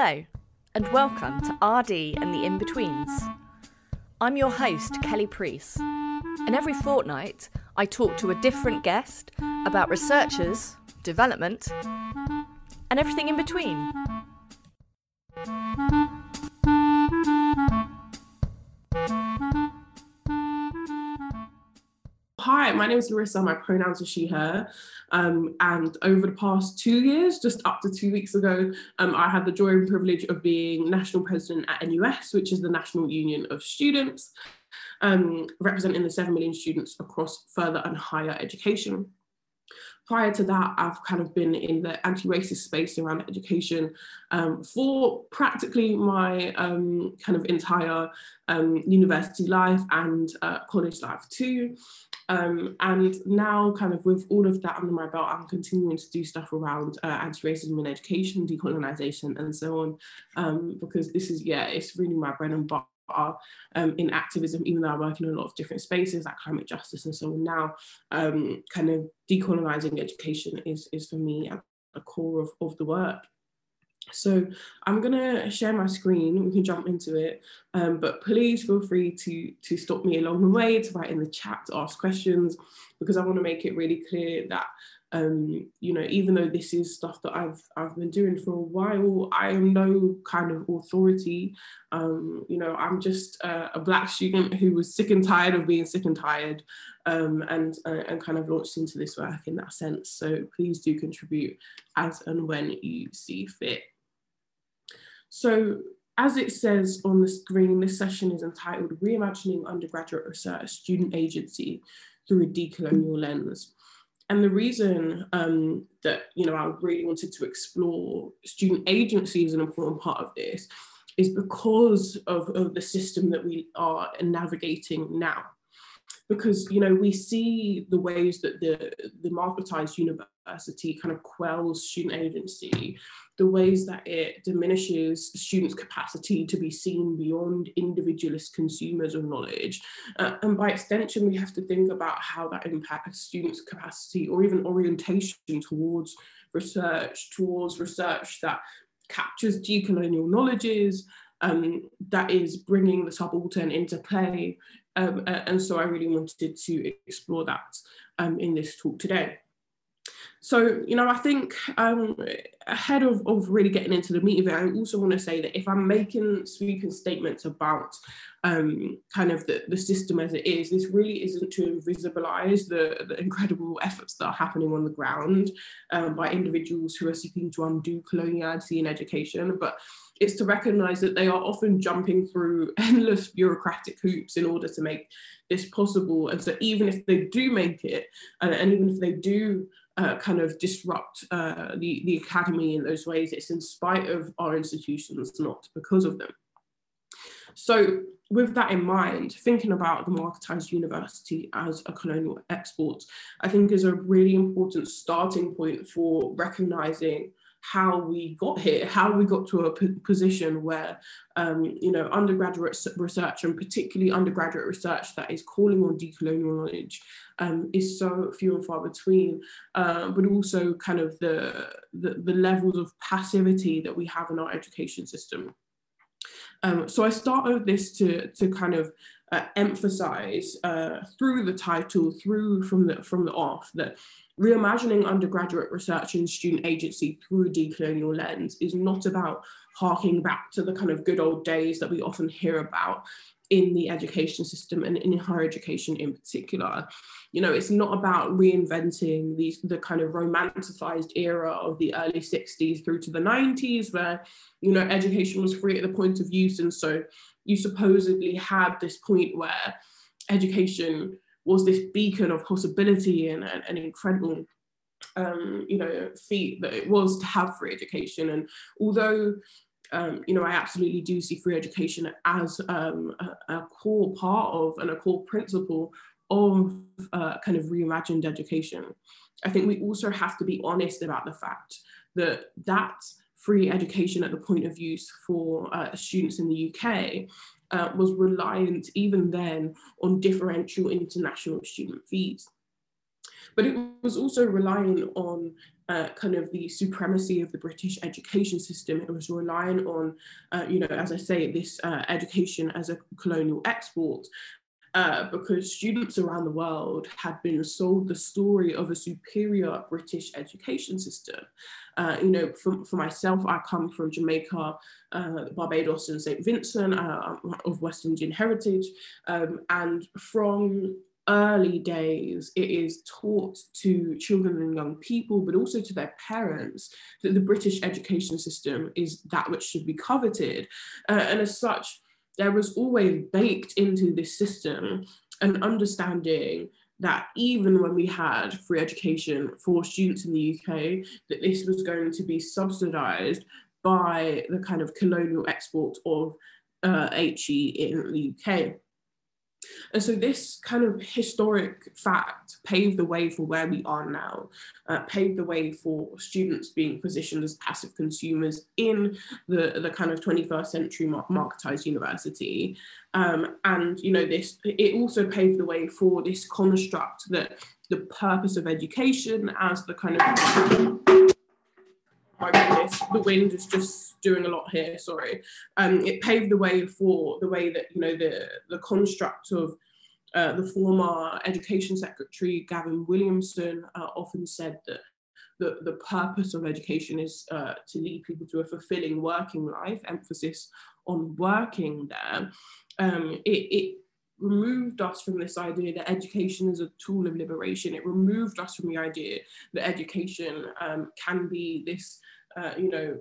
Hello, and welcome to RD and the In Betweens. I'm your host, Kelly Priest, and every fortnight I talk to a different guest about researchers, development, and everything in between. My name is Larissa. My pronouns are she, her. Um, and over the past two years, just up to two weeks ago, um, I had the joy and privilege of being national president at NUS, which is the National Union of Students, um, representing the 7 million students across further and higher education prior to that, I've kind of been in the anti-racist space around education um, for practically my um, kind of entire um, university life and uh, college life too. Um, and now, kind of with all of that under my belt, I'm continuing to do stuff around uh, anti-racism in education, decolonization, and so on, um, because this is yeah, it's really my bread and butter um, in activism, even though I work in a lot of different spaces like climate justice and so on now, um, kind of decolonizing education is, is for me at the core of, of the work. So I'm gonna share my screen, we can jump into it, um, but please feel free to, to stop me along the way, to write in the chat, to ask questions, because I wanna make it really clear that um, you know, even though this is stuff that I've I've been doing for a while, I am no kind of authority. Um, you know, I'm just a, a, black student who was sick and tired of being sick and tired, um, and uh, and kind of launched into this work in that sense. So please do contribute as and when you see fit. So as it says on the screen, this session is entitled Reimagining Undergraduate Research Student Agency through a Decolonial Lens. And the reason um, that you know I really wanted to explore student agency as an important part of this is because of, of the system that we are navigating now because you know we see the ways that the the marketized university kind of quells student agency the ways that it diminishes students capacity to be seen beyond individualist consumers of knowledge uh, and by extension we have to think about how that impacts students capacity or even orientation towards research towards research that captures decolonial knowledges um, that is bringing the subaltern into play. Um, and so I really wanted to explore that um, in this talk today. So, you know, I think um, ahead of, of really getting into the meat of it, I also want to say that if I'm making sweeping statements about um, kind of the, the system as it is, this really isn't to invisibilize the, the incredible efforts that are happening on the ground um, by individuals who are seeking to undo coloniality in education, but it's to recognize that they are often jumping through endless bureaucratic hoops in order to make this possible. And so even if they do make it, and, and even if they do uh, kind of disrupt uh, the, the academy in those ways. It's in spite of our institutions, not because of them. So, with that in mind, thinking about the marketized university as a colonial export, I think is a really important starting point for recognizing how we got here, how we got to a position where, um, you know, undergraduate research and particularly undergraduate research that is calling on decolonial knowledge um, is so few and far between, uh, but also kind of the, the, the levels of passivity that we have in our education system. Um, so I started this to, to kind of uh, emphasize uh, through the title, through from the from the off that reimagining undergraduate research and student agency through a decolonial lens is not about harking back to the kind of good old days that we often hear about in the education system and in higher education in particular. You know, it's not about reinventing these the kind of romanticized era of the early 60s through to the 90s, where, you know, education was free at the point of use. And so you supposedly had this point where education was this beacon of possibility and an incredible um, you know, feat that it was to have free education. And although um, you know, I absolutely do see free education as um, a, a, core part of and a core principle of uh, kind of reimagined education. I think we also have to be honest about the fact that that free education at the point of use for uh, students in the UK uh, was reliant even then on differential international student fees. But it was also relying on uh, kind of the supremacy of the British education system. It was relying on, uh, you know, as I say, this uh, education as a colonial export. Uh, because students around the world had been sold the story of a superior British education system. Uh, you know, for, for myself, I come from Jamaica, uh, Barbados, and St. Vincent of West Indian heritage. Um, and from early days, it is taught to children and young people, but also to their parents, that the British education system is that which should be coveted. Uh, and as such, there was always baked into this system an understanding that even when we had free education for students in the UK, that this was going to be subsidised by the kind of colonial export of uh, HE in the UK. And so this kind of historic fact paved the way for where we are now, uh, paved the way for students being positioned as passive consumers in the, the kind of 21st century marketized university. Um, and, you know, this, it also paved the way for this construct that the purpose of education as the kind of my goodness, the wind is just doing a lot here. Sorry. Um, it paved the way for the way that you know the the construct of uh, the former Education Secretary Gavin Williamson uh, often said that the, the purpose of education is uh, to lead people to a fulfilling working life, emphasis on working there. Um, it, it removed us from this idea that education is a tool of liberation. It removed us from the idea that education um, can be this, uh, you know,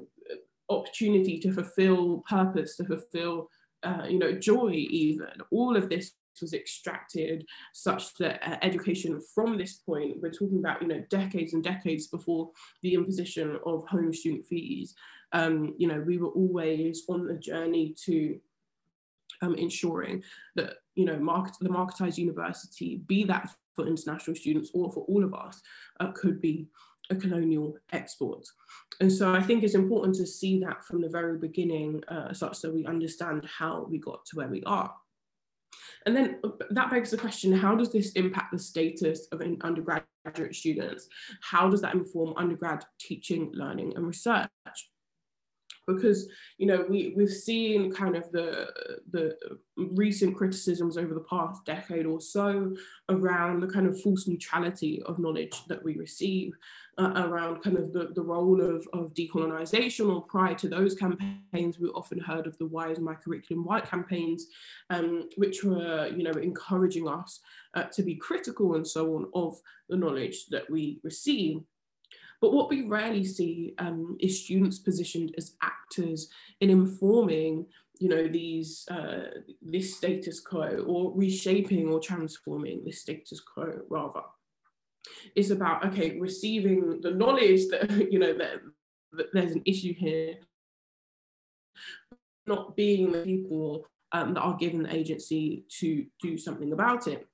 opportunity to fulfill purpose, to fulfill, uh, you know, joy even. All of this was extracted such that uh, education from this point, we're talking about, you know, decades and decades before the imposition of home student fees, um, you know, we were always on the journey to um, ensuring that you know market, the marketized university, be that for international students or for all of us, uh, could be a colonial export. And so I think it's important to see that from the very beginning, uh, such that we understand how we got to where we are. And then uh, that begs the question, how does this impact the status of undergraduate students? How does that inform undergrad teaching, learning and research? Because you know we we've seen kind of the the recent criticisms over the past decade or so around the kind of false neutrality of knowledge that we receive uh, around kind of the, the role of, of decolonization or prior to those campaigns we often heard of the why is my curriculum white campaigns um, which were you know encouraging us uh, to be critical and so on of the knowledge that we receive but what we rarely see um, is students positioned as actors in informing you know these uh, this status quo or reshaping or transforming this status quo rather. It's about okay receiving the knowledge that you know that, that there's an issue here. Not being the people um, that are given the agency to do something about it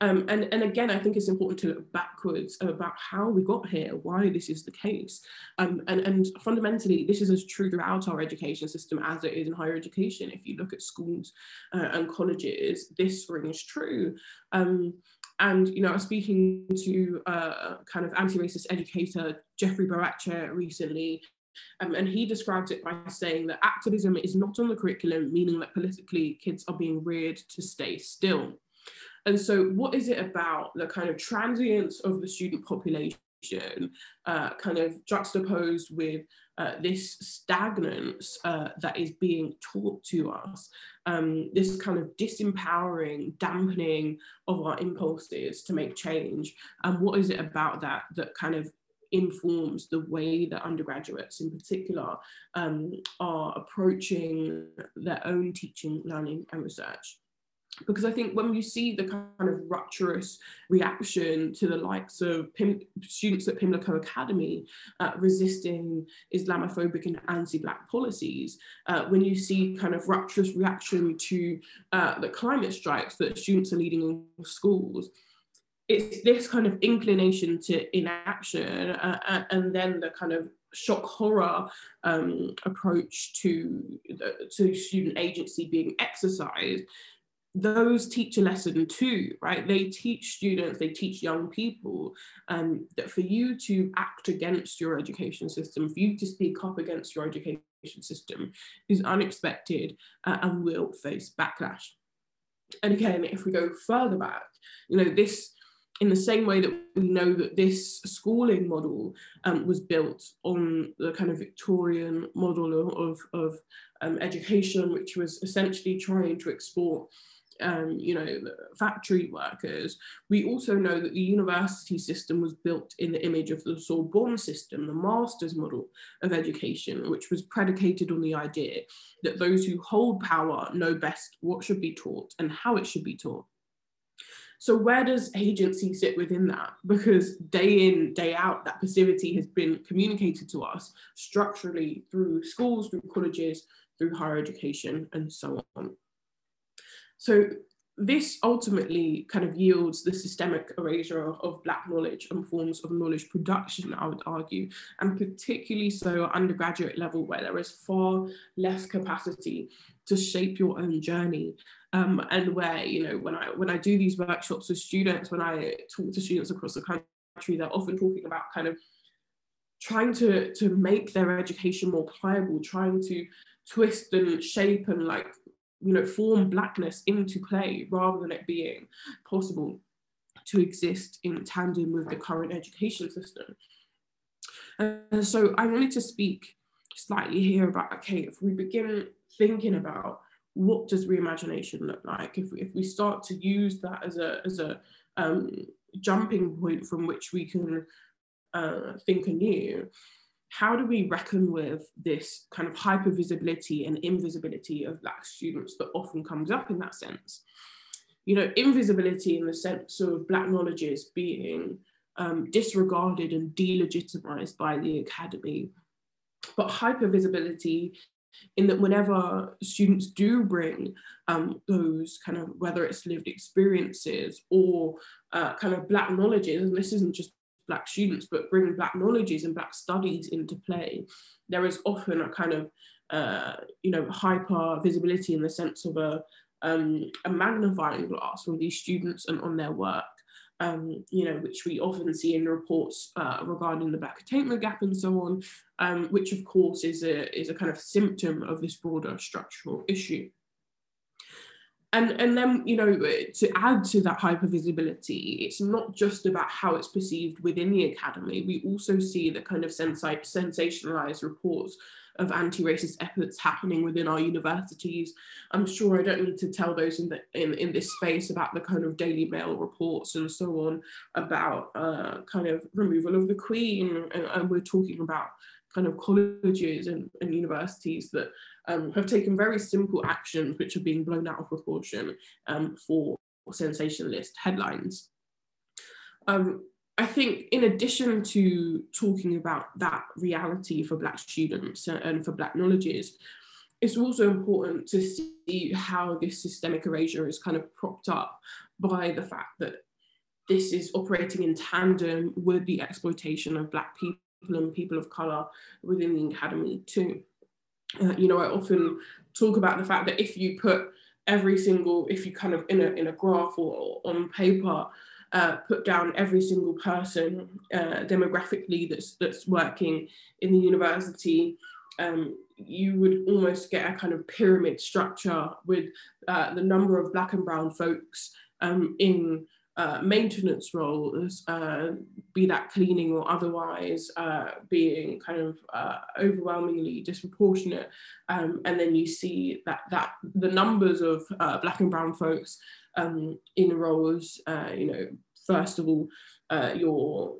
um, and, and again, I think it's important to look backwards about how we got here, why this is the case. Um, and, and fundamentally, this is as true throughout our education system as it is in higher education. If you look at schools uh, and colleges, this rings true. Um, and you know, I was speaking to uh, kind of anti-racist educator Jeffrey Boakye recently, um, and he described it by saying that activism is not on the curriculum, meaning that politically kids are being reared to stay still. And so, what is it about the kind of transience of the student population, uh, kind of juxtaposed with uh, this stagnance uh, that is being taught to us, um, this kind of disempowering, dampening of our impulses to make change? And what is it about that that kind of informs the way that undergraduates in particular um, are approaching their own teaching, learning and research? Because I think when you see the kind of rupturous reaction to the likes of Pim- students at Pimlico Academy uh, resisting Islamophobic and anti-black policies, uh, when you see kind of rupturous reaction to uh, the climate strikes that students are leading in schools, it's this kind of inclination to inaction uh, and then the kind of shock horror um, approach to to student agency being exercised those teach a lesson too, right? They teach students, they teach young people um, that for you to act against your education system, for you to speak up against your education system is unexpected uh, and will face backlash. And again, if we go further back, you know, this in the same way that we know that this schooling model um, was built on the kind of Victorian model of, of, um, education, which was essentially trying to export um, you know, factory workers, we also know that the university system was built in the image of the Sorbonne system, the master's model of education, which was predicated on the idea that those who hold power know best what should be taught and how it should be taught. So where does agency sit within that? Because day in, day out, that passivity has been communicated to us structurally through schools, through colleges, through higher education, and so on. So this ultimately kind of yields the systemic erasure of Black knowledge and forms of knowledge production, I would argue, and particularly so at undergraduate level where there is far less capacity to shape your own journey. Um, and where, you know, when I when I do these workshops with students, when I talk to students across the country, they're often talking about kind of trying to to make their education more pliable, trying to twist and shape and like you know, form blackness into play rather than it being possible to exist in tandem with the current education system. And so I wanted to speak slightly here about, okay, if we begin thinking about what does reimagination look like, if we, if we start to use that as a, as a um, jumping point from which we can uh, think anew, how do we reckon with this kind of hypervisibility and invisibility of Black students that often comes up in that sense? You know, invisibility in the sense of Black knowledges being um, disregarded and delegitimized by the academy, but hypervisibility in that whenever students do bring um, those kind of whether it's lived experiences or uh, kind of black knowledges and this isn't just black students, but bringing black knowledges and black studies into play, there is often a kind of uh, you know hyper visibility in the sense of a um, a magnifying glass on these students and on their work. Um, you know, which we often see in reports uh, regarding the Black attainment gap and so on, um, which of course is a, is a kind of symptom of this broader structural issue and and then you know to add to that hyper visibility it's not just about how it's perceived within the academy. We also see the kind of sensationalized reports of anti-racist efforts happening within our universities. I'm sure i don't need to tell those in the in, in this space about the kind of daily mail reports and so on about uh, kind of removal of the queen and, and we're talking about kind of colleges and, and universities that um, have taken very simple actions which are being blown out of proportion um, for sensationalist headlines. Um, I think in addition to talking about that reality for Black students and for Black knowledges, it's also important to see how this systemic erasure is kind of propped up by the fact that this is operating in tandem with the exploitation of Black people and people of colour within the academy too. Uh, you know, I often talk about the fact that if you put every single, if you kind of in a, in a graph or, or on paper, uh, put down every single person uh, demographically that's that's working in the university, um, you would almost get a kind of pyramid structure with uh, the number of black and brown folks um, in uh, maintenance roles, uh, be that cleaning or otherwise, uh, being kind of uh, overwhelmingly disproportionate. Um, and then you see that that the numbers of uh, black and brown folks um, in roles, you know, first of all, your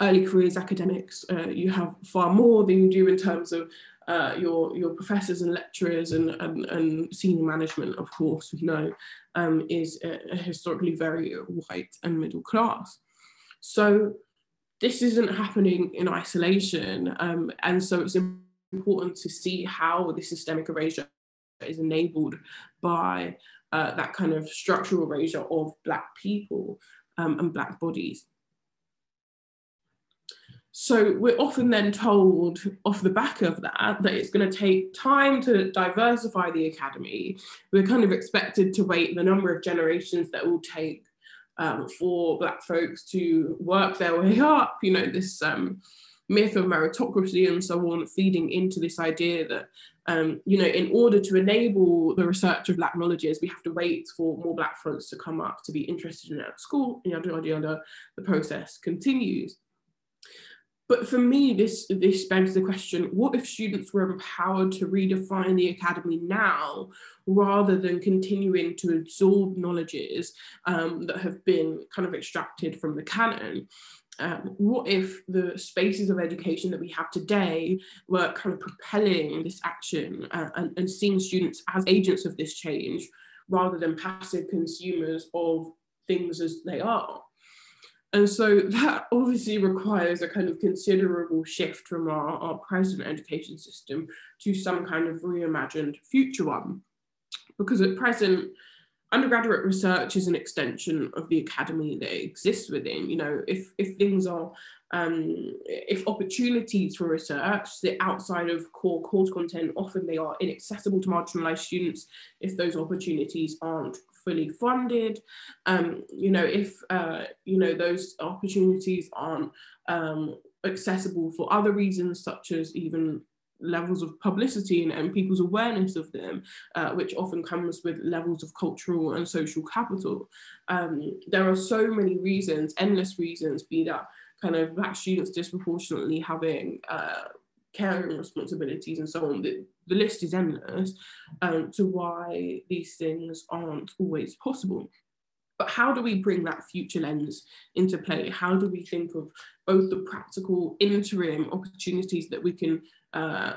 early careers academics, you have far more than you do in terms of uh, your your professors and lecturers and, and, and senior management, of course, we know, um, is a, a historically very white and middle class. So this isn't happening in isolation, um, and so it's important to see how the systemic erasure is enabled by uh, that kind of structural erasure of Black people um, and Black bodies. So we're often then told off the back of that that it's going to take time to diversify the academy. We're kind of expected to wait the number of generations that will take um, for Black folks to work their way up. You know, this um, myth of meritocracy and so on, feeding into this idea that, um, you know, in order to enable the research of Black knowledges, we have to wait for more Black folks to come up to be interested in it at school, yada, yada, yada. The process continues. But for me, this this begs the question: What if students were empowered to redefine the academy now, rather than continuing to absorb knowledges um, that have been kind of extracted from the canon? Um, what if the spaces of education that we have today were kind of propelling this action uh, and, and seeing students as agents of this change rather than passive consumers of things as they are? And so that obviously requires a kind of considerable shift from our, our present education system to some kind of reimagined future one. Because at present, undergraduate research is an extension of the academy that exists within. You know, if, if things are, um, if opportunities for research sit outside of core course content, often they are inaccessible to marginalized students if those opportunities aren't fully funded. Um, you know, if uh, you know those opportunities aren't um, accessible for other reasons, such as even levels of publicity and, and people's awareness of them, uh, which often comes with levels of cultural and social capital. Um, there are so many reasons, endless reasons, be that kind of black students disproportionately having uh, caring responsibilities and so on. The, the list is endless um, to why these things aren't always possible. But how do we bring that future lens into play? How do we think of both the practical interim opportunities that we can uh,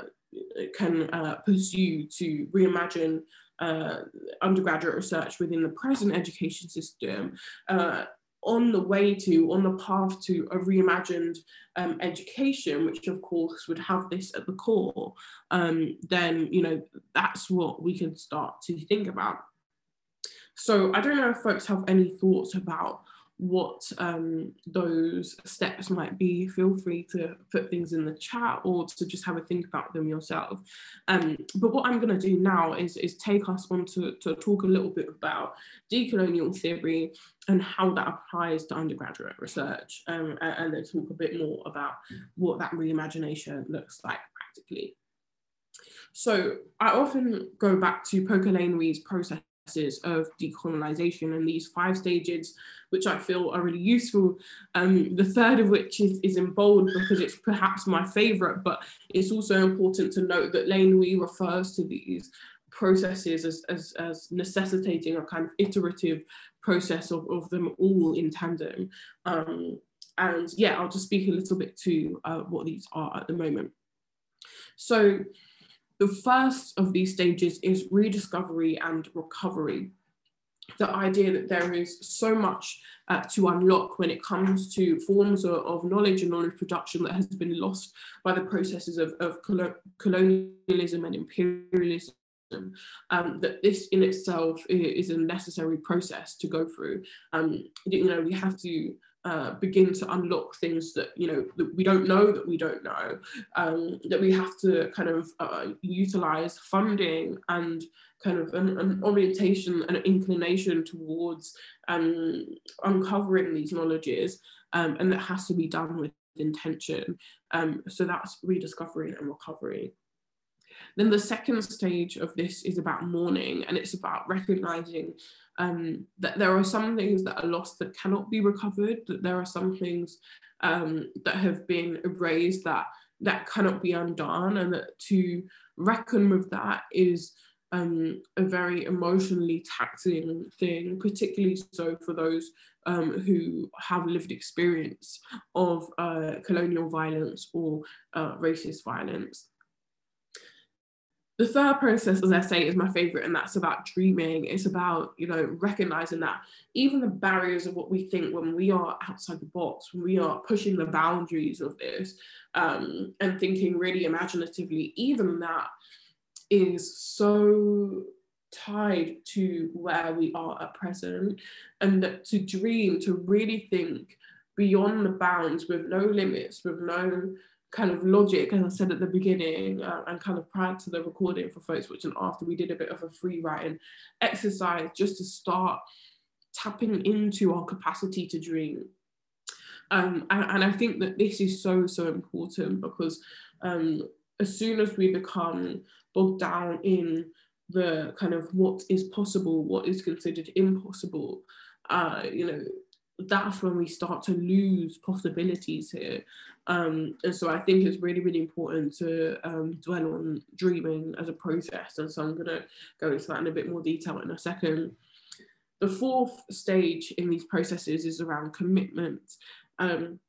can uh, pursue to reimagine uh, undergraduate research within the present education system, uh, on the way to, on the path to a reimagined um, education, which of course would have this at the core, um, then, you know, that's what we can start to think about. So I don't know if folks have any thoughts about what um, those steps might be, feel free to put things in the chat or to just have a think about them yourself. Um, but what I'm going to do now is, is take us on to, to talk a little bit about decolonial theory and how that applies to undergraduate research, um, and, and then talk a bit more about what that reimagination looks like practically. So I often go back to Poka Laenui process of decolonization and these five stages, which I feel are really useful. Um, the third of which is, is in bold because it's perhaps my favorite, but it's also important to note that Laenui refers to these processes as, as, as necessitating a kind of iterative process of, of them all in tandem. Um, and yeah, I'll just speak a little bit to uh, what these are at the moment. So the first of these stages is rediscovery and recovery. The idea that there is so much uh, to unlock when it comes to forms of, of, knowledge and knowledge production that has been lost by the processes of, of colonialism and imperialism. Um, that this in itself is a necessary process to go through. Um, you know, we have to uh, begin to unlock things that you know that we don't know that we don't know um, that we have to kind of uh, utilize funding and kind of an, an orientation and an inclination towards um, uncovering these knowledges um, and that has to be done with intention. Um, so that's rediscovering and recovery then the second stage of this is about mourning and it's about recognizing um, that there are some things that are lost that cannot be recovered, that there are some things um, that have been erased that that cannot be undone, and that to reckon with that is um, a very emotionally taxing thing, particularly so for those um, who have lived experience of uh, colonial violence or uh, racist violence. The third process, as I say, is my favorite, and that's about dreaming. It's about, you know, recognizing that even the barriers of what we think when we are outside the box, when we are pushing the boundaries of this um, and thinking really imaginatively, even that is so tied to where we are at present. And to dream, to really think beyond the bounds with no limits, with no kind of logic, as I said at the beginning, uh, and kind of prior to the recording for folks watching after, we did a bit of a free writing exercise just to start tapping into our capacity to dream. Um, and, and, I think that this is so, so important because um, as soon as we become bogged down in the kind of what is possible, what is considered impossible, uh, you know, that's when we start to lose possibilities here. Um, and so I think it's really, really important to um, dwell on dreaming as a process. And so I'm going to go into that in a bit more detail in a second. The fourth stage in these processes is around commitment. Um,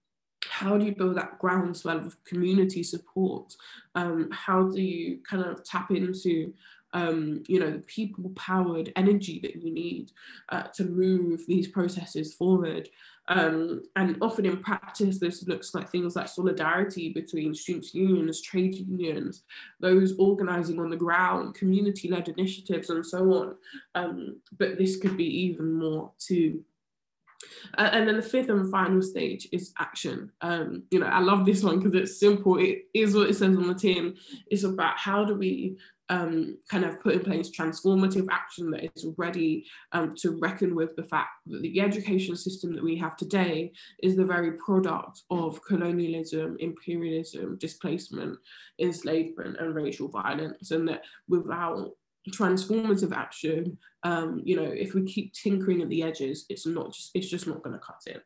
how do you build that groundswell of community support? Um, how do you kind of tap into um, you know, the people powered energy that you need uh, to move these processes forward. Um, and often in practice, this looks like things like solidarity between students' unions, trade unions, those organising on the ground, community led initiatives, and so on. Um, but this could be even more too. Uh, and then the fifth and final stage is action. Um, you know, I love this one because it's simple. It is what it says on the tin. It's about how do we um, kind of put in place transformative action that is ready um, to reckon with the fact that the education system that we have today is the very product of colonialism, imperialism, displacement, enslavement, and racial violence, and that without transformative action, um, you know, if we keep tinkering at the edges, it's not just it's just not going to cut it.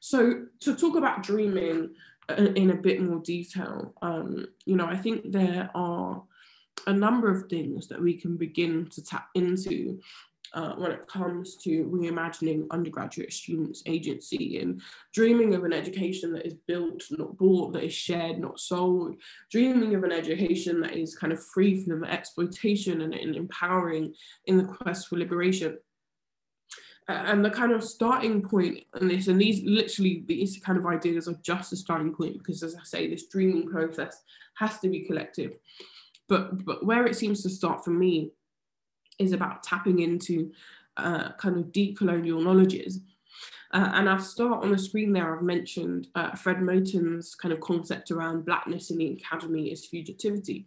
So to talk about dreaming uh, in a bit more detail, um, you know, I think there are a number of things that we can begin to tap into uh, when it comes to reimagining undergraduate students' agency and dreaming of an education that is built, not bought, that is shared, not sold, dreaming of an education that is kind of free from exploitation and, and empowering in the quest for liberation. and the kind of starting point in this, and these literally these kind of ideas are just a starting point because, as I say, this dreaming process has to be collective. But but where it seems to start for me is about tapping into uh, kind of decolonial knowledges. Uh, and I'll start on the screen there. I've mentioned uh, Fred Moten's kind of concept around blackness in the academy is fugitivity.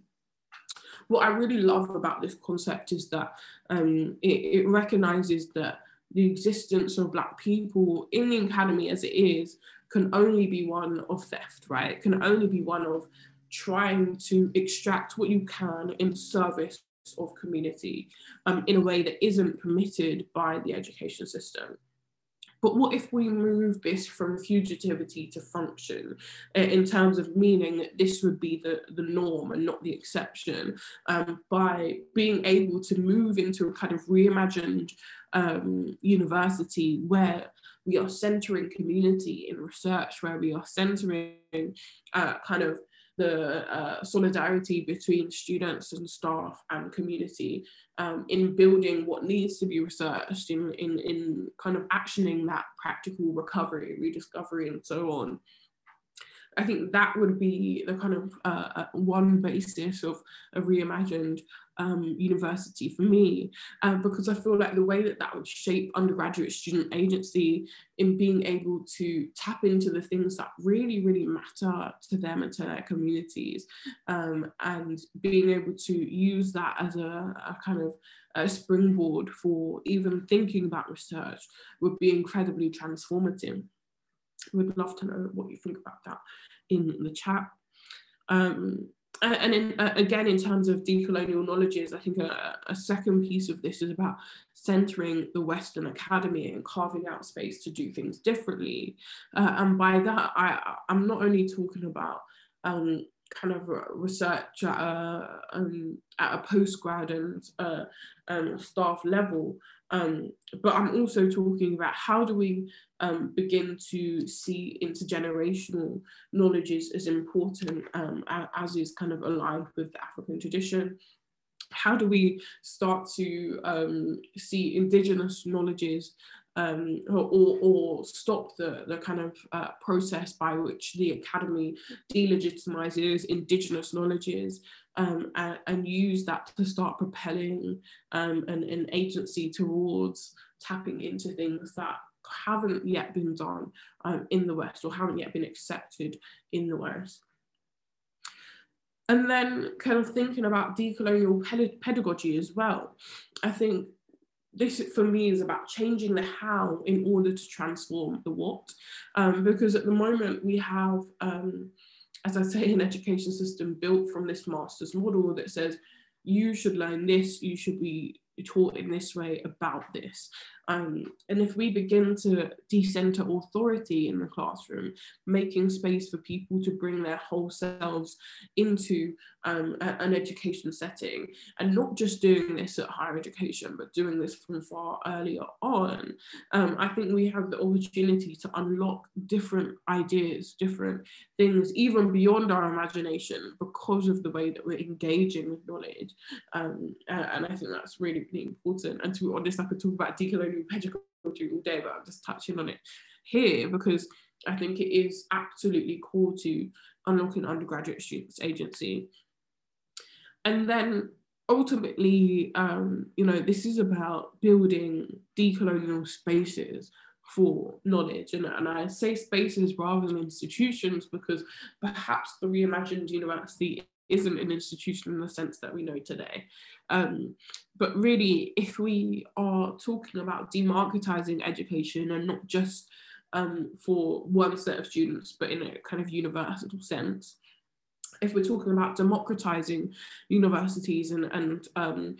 What I really love about this concept is that um, it, it recognizes that the existence of black people in the academy as it is can only be one of theft, right? It can only be one of trying to extract what you can in service of community um, in a way that isn't permitted by the education system. But what if we move this from fugitivity to function uh, in terms of meaning that this would be the, the norm and not the exception um, by being able to move into a kind of reimagined um, university where we are centering community in research, where we are centering uh, kind of the uh, solidarity between students and staff and community um, in building what needs to be researched, in, in, in kind of actioning that practical recovery, rediscovery, and so on. I think that would be the kind of uh, uh, one basis of a reimagined um, university for me, uh, because I feel like the way that that would shape undergraduate student agency in being able to tap into the things that really, really matter to them and to their communities, um, and being able to use that as a, a kind of a springboard for even thinking about research would be incredibly transformative. Would love to know what you think about that in the chat. Um, and in, uh, again, in terms of decolonial knowledges, I think a, a, second piece of this is about centering the Western Academy and carving out space to do things differently. Uh, and by that, I, I'm not only talking about um, kind of research at a, um, at a postgrad and uh, um, staff level. Um, but I'm also talking about how do we um, begin to see intergenerational knowledges as important um, as is kind of aligned with the African tradition. How do we start to um, see indigenous knowledges um, or, or, stop the, the kind of uh, process by which the academy delegitimizes indigenous knowledges um, and, and, use that to start propelling um, an, an, agency towards tapping into things that haven't yet been done um, in the West or haven't yet been accepted in the West. And then kind of thinking about decolonial pedagogy as well. I think this for me is about changing the how in order to transform the what. Um, because at the moment we have, um, as I say, an education system built from this master's model that says you should learn this, you should be taught in this way about this. Um, and if we begin to decenter authority in the classroom, making space for people to bring their whole selves into um, a, an education setting, and not just doing this at higher education, but doing this from far earlier on, um, I think we have the opportunity to unlock different ideas, different things, even beyond our imagination, because of the way that we're engaging with knowledge. Um, and I think that's really, really important. And to be honest, I could talk about pedagogy all day, but I'm just touching on it here because I think it is absolutely core to unlocking undergraduate students' agency. And then ultimately, um, you know, this is about building decolonial spaces for knowledge. And, and I say spaces rather than institutions because perhaps the reimagined university isn't an institution in the sense that we know today. Um, but really, if we are talking about democratizing education and not just um, for one set of students, but in a kind of universal sense, if we're talking about democratizing universities and, and um,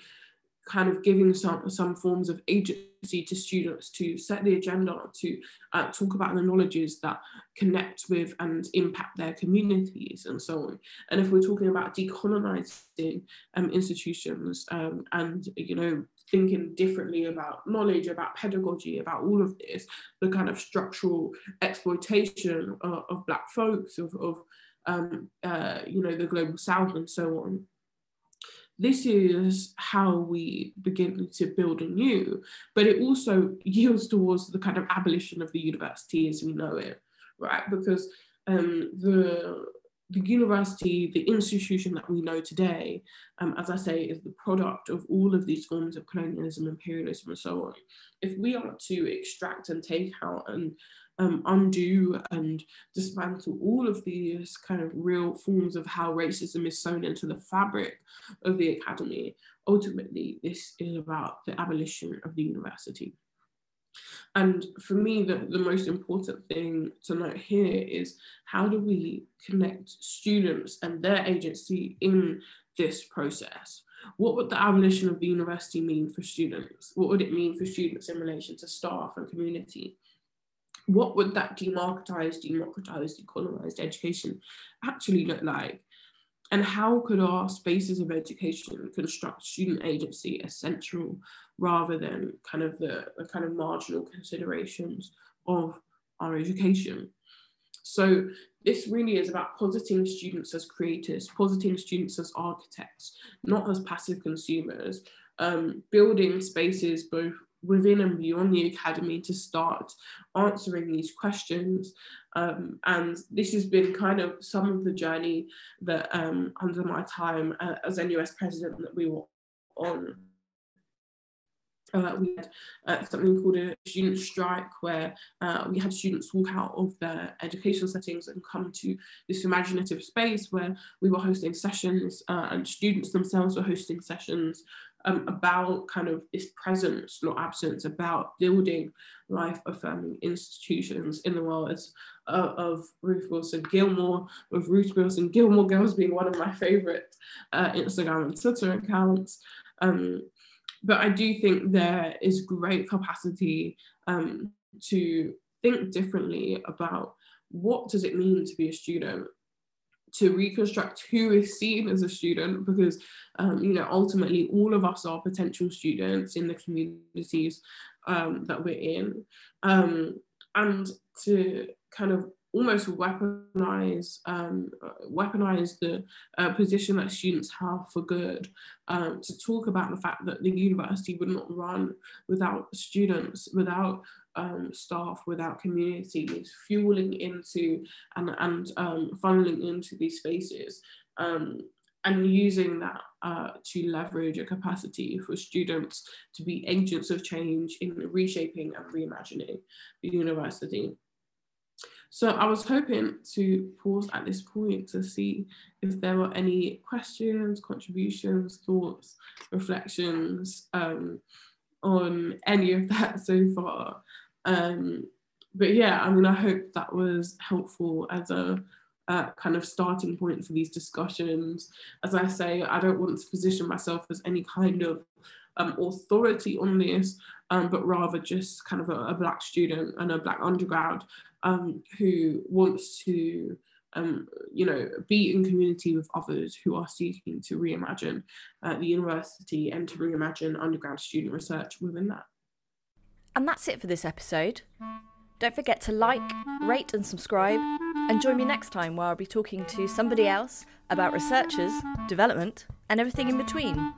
kind of giving some, some forms of agency to students to set the agenda, to uh, talk about the knowledges that connect with and impact their communities and so on. And if we're talking about decolonizing um, institutions um, and, you know, thinking differently about knowledge, about pedagogy, about all of this, the kind of structural exploitation of, of Black folks, of, of um, uh, you know, the global south and so on this is how we begin to build anew. But it also yields towards the kind of abolition of the university as we know it, right? Because um, the the university, the institution that we know today, um, as I say, is the product of all of these forms of colonialism, imperialism, and so on. If we are to extract and take out and um, undo and dismantle all of these kind of real forms of how racism is sewn into the fabric of the academy. Ultimately, this is about the abolition of the university. And for me, the, the most important thing to note here is how do we connect students and their agency in this process? What would the abolition of the university mean for students? What would it mean for students in relation to staff and community? what would that democratized, democratized, decolonized education actually look like? And how could our spaces of education construct student agency as central rather than kind of the, the kind of marginal considerations of our education? So this really is about positing students as creators, positing students as architects, not as passive consumers, um, building spaces both within and beyond the academy to start answering these questions. Um, and this has been kind of some of the journey that um, under my time uh, as NUS president that we were on. Uh, we had uh, something called a student strike where uh, we had students walk out of their educational settings and come to this imaginative space where we were hosting sessions uh, and students themselves were hosting sessions um, about kind of this presence, not absence, about building life affirming institutions in the words uh, of Ruth Wilson Gilmore, with Ruth Wilson Gilmore Girls being one of my favorite uh, Instagram and Twitter accounts. Um, but I do think there is great capacity um, to think differently about what does it mean to be a student to reconstruct who is seen as a student because um, you know ultimately all of us are potential students in the communities um, that we're in. Um, and to kind of almost weaponize um, weaponize the uh, position that students have for good um, to talk about the fact that the university would not run without students without um, staff without communities fueling into and, and um, funneling into these spaces um, and using that uh, to leverage a capacity for students to be agents of change in reshaping and reimagining the university. So I was hoping to pause at this point to see if there were any questions, contributions, thoughts, reflections um, on any of that so far. Um, but yeah, I mean, I hope that was helpful as a uh, kind of starting point for these discussions. As I say, I don't want to position myself as any kind of um, authority on this, um, but rather just kind of a, a, black student and a black undergrad um, who wants to, um, you know, be in community with others who are seeking to reimagine uh, the university and to reimagine undergrad student research within that. And that's it for this episode. Don't forget to like, rate, and subscribe. And join me next time where I'll be talking to somebody else about researchers, development, and everything in between.